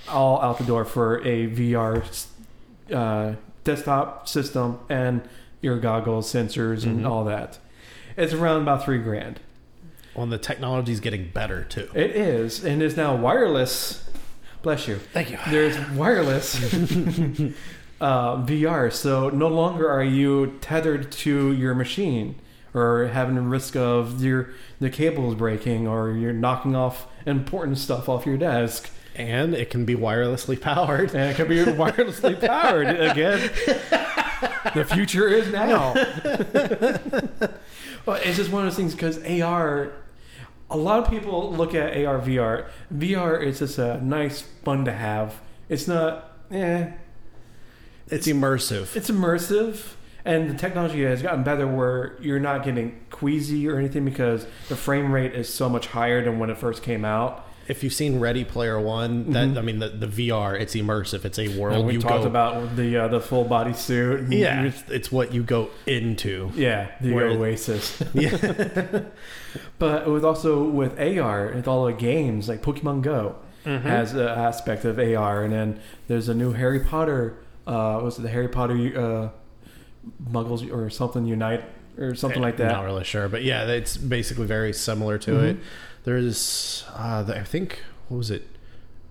all out the door for a VR uh, desktop system and your goggles, sensors, and Mhm. all that. It's around about three grand. Well, and the technology's getting better too. It is, and is now wireless. Bless you. Thank you. There's wireless (laughs) uh, VR, so no longer are you tethered to your machine or having a risk of your the cables breaking or you're knocking off important stuff off your desk. And it can be wirelessly powered. And it can be wirelessly powered (laughs) again. The future is now. (laughs) well, it's just one of those things because AR. A lot of people look at AR, VR. VR is just a nice, fun to have. It's not, eh, It's immersive. it's immersive and the technology has gotten better where you're not getting queasy or anything because the frame rate is so much higher than when it first came out If you've seen Ready Player One, that Mhm. I mean, the, the VR, it's immersive. It's a world and we you talked go. about the uh, the full body suit and yeah, it's, it's what you go into. yeah the Where- oasis (laughs) Yeah. (laughs) but with also with ar with all the games like pokemon go Mm-hmm. has an aspect of ar and then there's a new harry potter uh, was it the Harry Potter uh, Muggles or something Unite or something like I'm that? Not really sure, but yeah, it's basically very similar to Mhm. it. There's, uh, the, I think, what was it,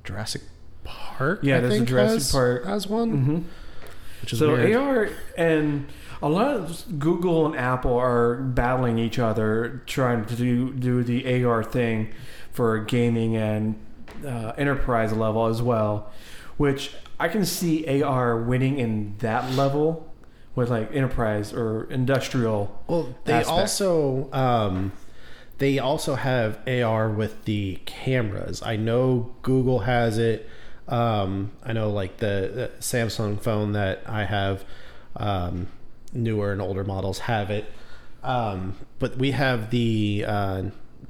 Jurassic Park? Yeah, I there's a think, Jurassic has, Park. has one, hmm which is So weird. AR and a lot of Google and Apple are battling each other, trying to do do the AR thing for gaming and uh, enterprise level as well. Which I can see AR winning in that level with like enterprise or industrial. Well, they aspect. also um, they also have AR with the cameras. I know Google has it. Um, I know like the, the Samsung phone that I have, um, newer and older models have it. Um, but we have the uh,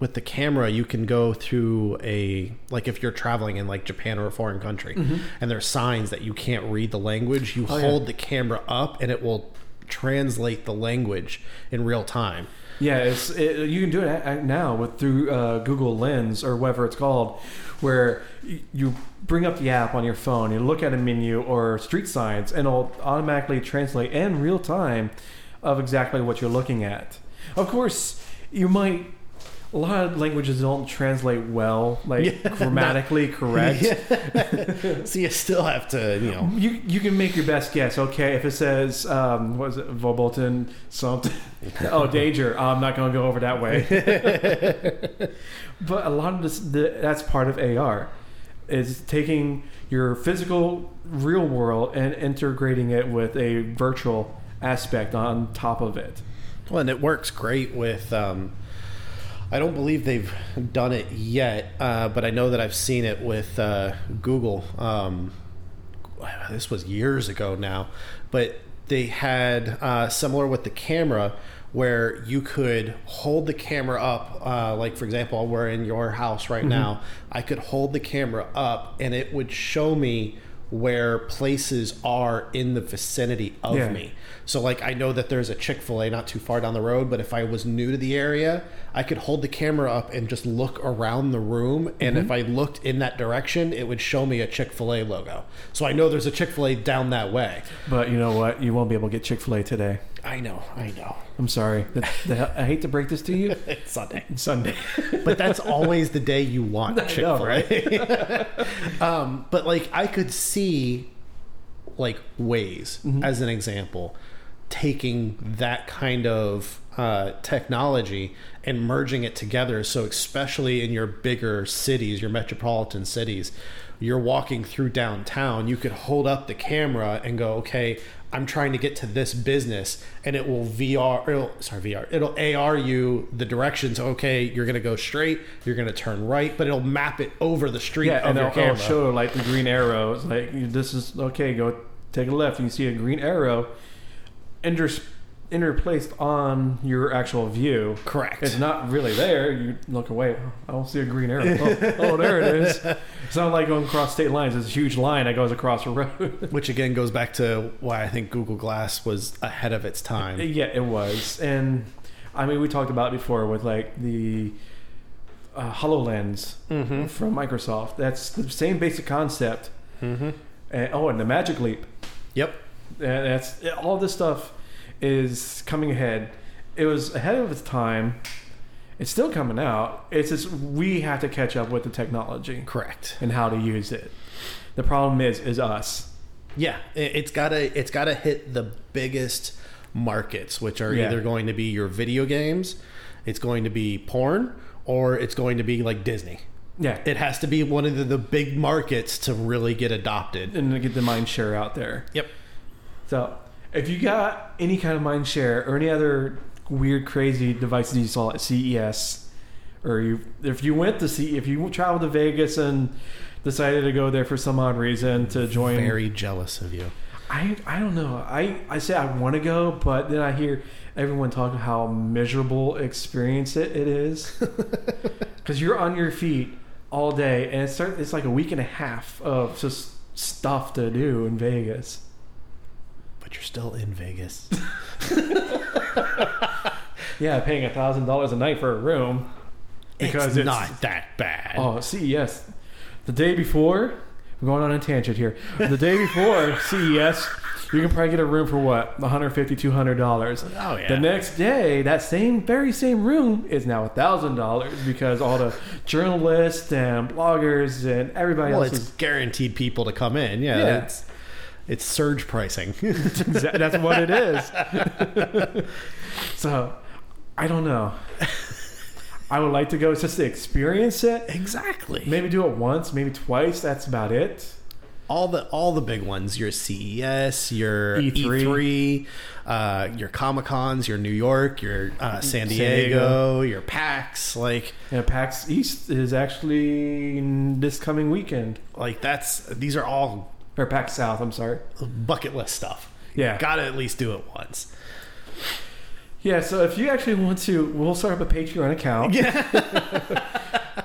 with the camera, you can go through a like if you're traveling in like Japan or a foreign country, and there's signs that you can't read the language. You Oh, yeah. hold the camera up, and it will translate the language in real time. Yeah, it's it, you can do it now with through uh, Google Lens or whatever it's called, where you bring up the app on your phone, you look at a menu or street signs, and it'll automatically translate in real time of exactly what you're looking at. Of course, you might. A lot of languages don't translate well, like (laughs) Yeah, grammatically correct. (laughs) so you still have to, you know. You you can make your best guess. Okay, if it says um, what is it, Vobolton something? (laughs) oh, danger! I'm not going to go over that way. but a lot of this, the, that's part of AR, is taking your physical real world and integrating it with a virtual aspect on top of it. Well, and it works great with. Um, I don't believe they've (laughs) done it yet, uh, but I know that I've seen it with uh, Google. Um, this was years ago now, but they had uh, similar with the camera where you could hold the camera up. Uh, like, for example, we're in your house right now. I could hold the camera up and it would show me where places are in the vicinity of Yeah. me. So, like, I know that there's a Chick fil A not too far down the road, but if I was new to the area, I could hold the camera up and just look around the room. And if mm-hmm. I looked in that direction, it would show me a Chick fil A logo. So I know there's a Chick fil A down that way. But you know what? You won't be able to get Chick Fil A today. I know, I know. I'm sorry. The, the, I hate to break this to you. (laughs) It's Sunday. It's Sunday. (laughs) But that's always the day you want (laughs) I Chick fil A. um, but, like, I could see, like, Waze, as an example, taking that kind of uh, technology and merging it together. So, especially in your bigger cities, your metropolitan cities, you're walking through downtown, you could hold up the camera and go, okay, I'm trying to get to this business, and it will VR, it'll, sorry, VR, it'll AR you the directions. Okay, you're going to go straight, you're going to turn right, but it'll map it over the street Yeah, and it'll, it'll show like the green arrows. Like this is okay. Go take a left. You see a green arrow inter- interplaced on your actual view. Correct. It's not really there. You look away. "Oh, I don't see a green arrow. Oh, oh, there it is. It's not like going across state lines. It's a huge line that goes across the road. (laughs) Which again goes back to why I think Google Glass was ahead of its time. yeah, it was. And I mean, we talked about it before with like the uh, Hololens Mm-hmm. from Microsoft. That's the same basic concept. Mm-hmm. And, oh, and the Magic Leap. Yep. And that's all this stuff is coming ahead. It was ahead of its time. It's still coming out. It's just we have to catch up with the technology Correct. and how to use it. The problem is is us. Yeah, it- it's gotta it's gotta hit the biggest markets, which are Yeah. either going to be your video games, it's going to be porn, or it's going to be like Disney. Yeah. It has to be one of the, the big markets to really get adopted. and to get the mind share out there. Yep. So if you got any kind of mind share or any other weird, crazy devices you saw at CES, or you if you went to see if you traveled to Vegas and decided to go there for some odd reason to join Very jealous of you. I I don't know. I I say I want to go, but then I hear everyone talking how miserable experience it, it is (laughs) because you're on your feet all day and it start, it's like a week and a half of just stuff to do in Vegas. But you're still in Vegas. (laughs) (laughs) Yeah, paying a thousand dollars a night for a room because it's, it's, not that bad. Oh, CES. The day before, we're going on a tangent here. The day before (laughs) CES, you can probably get a room for what 150 200 dollars. Oh yeah. The next day, that same very same room is now a thousand dollars because all the journalists and bloggers and everybody well, else it's is. guaranteed people to come in. Yeah. Yeah. It's it's surge pricing. (laughs) That's what it is. (laughs) so, I don't know. I would like to go just to experience it. exactly. Maybe do it once, maybe twice. That's about it. all the all the big ones your CES, your E3. E3, uh, your Comic Cons, your New York, your uh, San San Diego, your PAX, like And PAX East is actually this coming weekend, like that's these are all or PAX South. I'm sorry. bucket list stuff. Yeah. Got to at least do it once. Yeah. So if you actually want to, we'll start up a Patreon account. Yeah.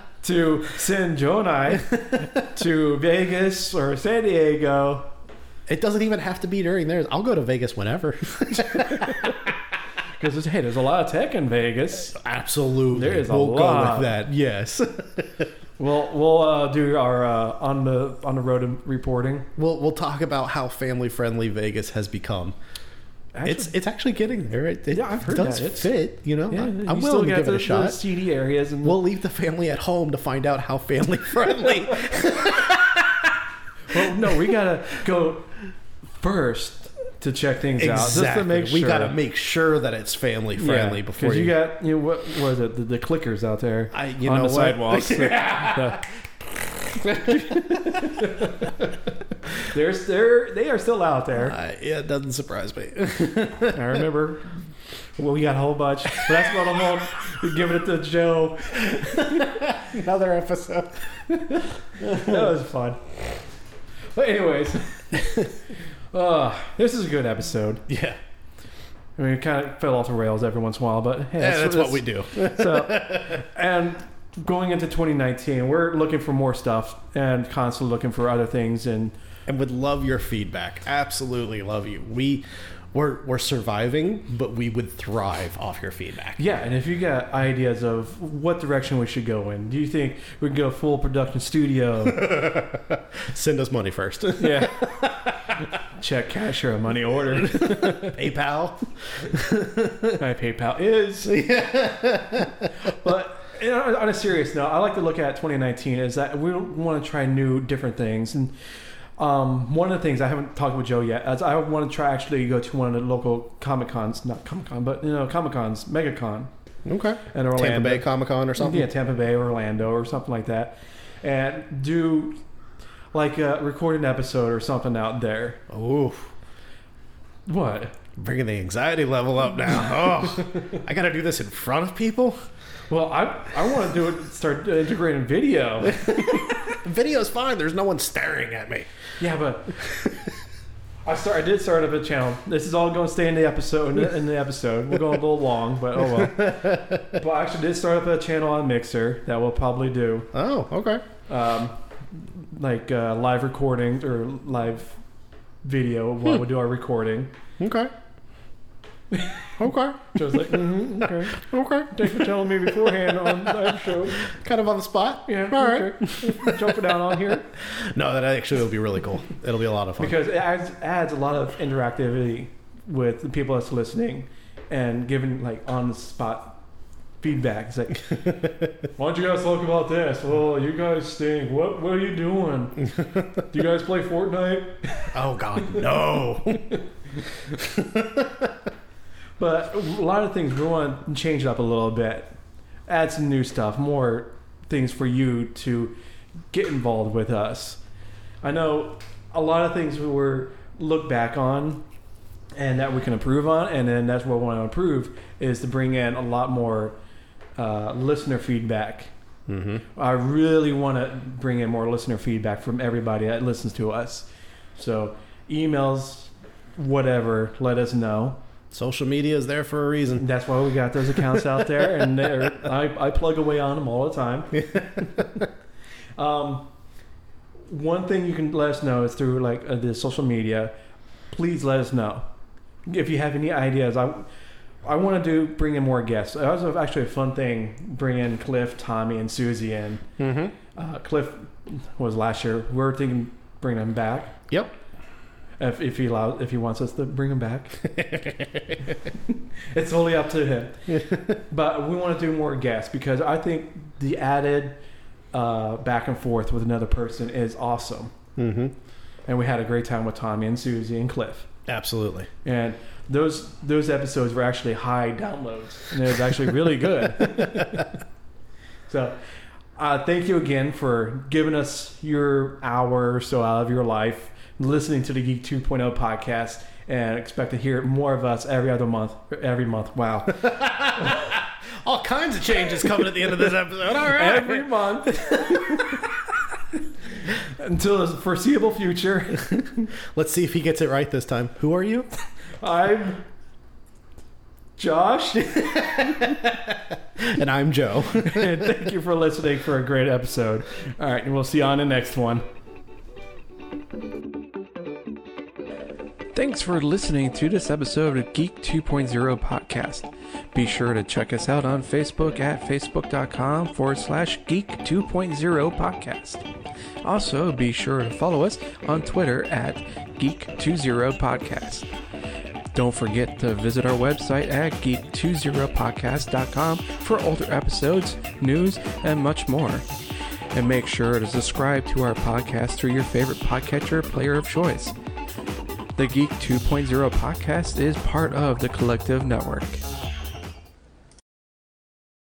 (laughs) to send Joe and I (laughs) to Vegas or San Diego. It doesn't even have to be during theirs. I'll go to Vegas whenever. (laughs) Because hey, there's a lot of tech in Vegas. Absolutely. There is a we'll go lot. with that. Yes. We'll we'll uh, do our uh, on the on the road reporting. we'll we'll talk about how family friendly Vegas has become. Actually, it's it's actually getting there. It, it Yeah, I've heard does that. It's- fit. You know, yeah, I- still willing to give the, it a shot. The seedy areas and We'll leave the family at home to find out how family friendly. (laughs) well, no, we gotta go first to check things out just to make sure. We got to make sure that it's family friendly before you. you got you know what was it the, the clickers out there I, you on know the what? sidewalks. The- the- There's they're they are still out there. Uh, yeah, it doesn't surprise me. (laughs) I remember. Well, we got a whole bunch. But that's what I'm on. Giving it to Joe. (laughs) Another episode. That was fun. But anyways, (laughs) uh, this is a good episode. (laughs) Yeah, I mean, it kind of fell off the rails every once in a while, but hey, yeah that's what we do. (laughs) So, (laughs) and going into 2019, we're looking for more stuff and constantly looking for other things. And and would love your feedback. Absolutely love you. We we're we're surviving, but we would thrive off your feedback. yeah, and if you got ideas of what direction we should go in, do you think we can go full production studio? Send us money first. yeah. Check, cash, or a money order. (laughs) PayPal. My PayPal is. (laughs) but you know, on a serious note, I like to look at 2019 is that we want to try new, different things. And um, one of the things I haven't talked with Joe yet is I want to try actually go to one of the local Comic Cons, not Comic Con, but you know Comic Cons, MegaCon Okay. in Orlando. Tampa Bay Comic Con or something. Yeah, Tampa Bay, or Orlando, or something like that, and do like a recorded episode or something out there. Ooh, What? bringing the anxiety level up now. (laughs) Oh, I got to do this in front of people. Well, I I want to do it. Start integrating video. (laughs) Video's fine. There's no one staring at me. Yeah, but I start. I did start up a channel. This is all going to stay in the episode. In the, in the episode, we're going a little long, but oh well. (laughs) but I actually did start up a channel on Mixer that we'll probably do, Oh, okay. um, like uh, live recording or live video while we do our recording. Okay. okay. (laughs) Joe's like, mm-hmm, okay. Okay. Thanks for telling me beforehand on the show. Kind of on the spot. Yeah, All right. okay. Jumping down on here. No, that actually will be really cool. It'll be a lot of fun. because it adds, adds a lot of interactivity with the people that's listening and giving like on the spot feedback. It's like, (laughs) why don't you guys talk about this? Well, you guys stink. What what are you doing? (laughs) Do you guys play Fortnite? oh God, no. (laughs) But a lot of things we want to change it up a little bit, add some new stuff, more things for you to get involved with us. I know a lot of things we were look back on and that we can improve on, and then that's what we want to improve is to bring in a lot more uh, listener feedback. mm-hmm. I really want to bring in more listener feedback from everybody that listens to us. So emails, whatever, let us know. Social media is there for a reason. That's why we got those accounts out there, and (laughs) I, I plug away on them all the time. (laughs) um, one thing you can let us know is through like uh, the social media. Please let us know if you have any ideas. I I want to do bring in more guests. That was actually a fun thing. Bring in Cliff, Tommy, and Susie in. Mm-hmm. Uh, Cliff was last year. We are thinking bring him back Yep. if, if he allows if he wants us to bring him back. (laughs) it's only up to him. (laughs) but we want to do more guests because I think the added uh, back and forth with another person is awesome. Mm-hmm. And we had a great time with Tommy and Susie and Cliff. Absolutely. And those those episodes were actually high downloads, and it was actually really good. (laughs) so, uh, thank you again for giving us your hour or so out of your life listening to the Geek 2.0 podcast, and expect to hear more of us every other month. Every month, wow, (laughs) All kinds of changes coming at the end of this episode. All right. every month. (laughs) Until the foreseeable future, Let's see if he gets it right this time. Who are you? I'm Josh. (laughs) (laughs) And I'm Joe. and (laughs) thank you for listening for a great episode. All right, and we'll see you on the next one. Thanks for listening to this episode of Geek 2.0 podcast. Be sure to check us out on Facebook at facebook.com forward slash geek 2.0 podcast. Also, be sure to follow us on Twitter at geek20 podcast. Don't forget to visit our website at geek20podcast.com for older episodes, news, and much more. And make sure to subscribe to our podcast through your favorite podcatcher player of choice. The Geek 2.0 podcast is part of the Collective Network.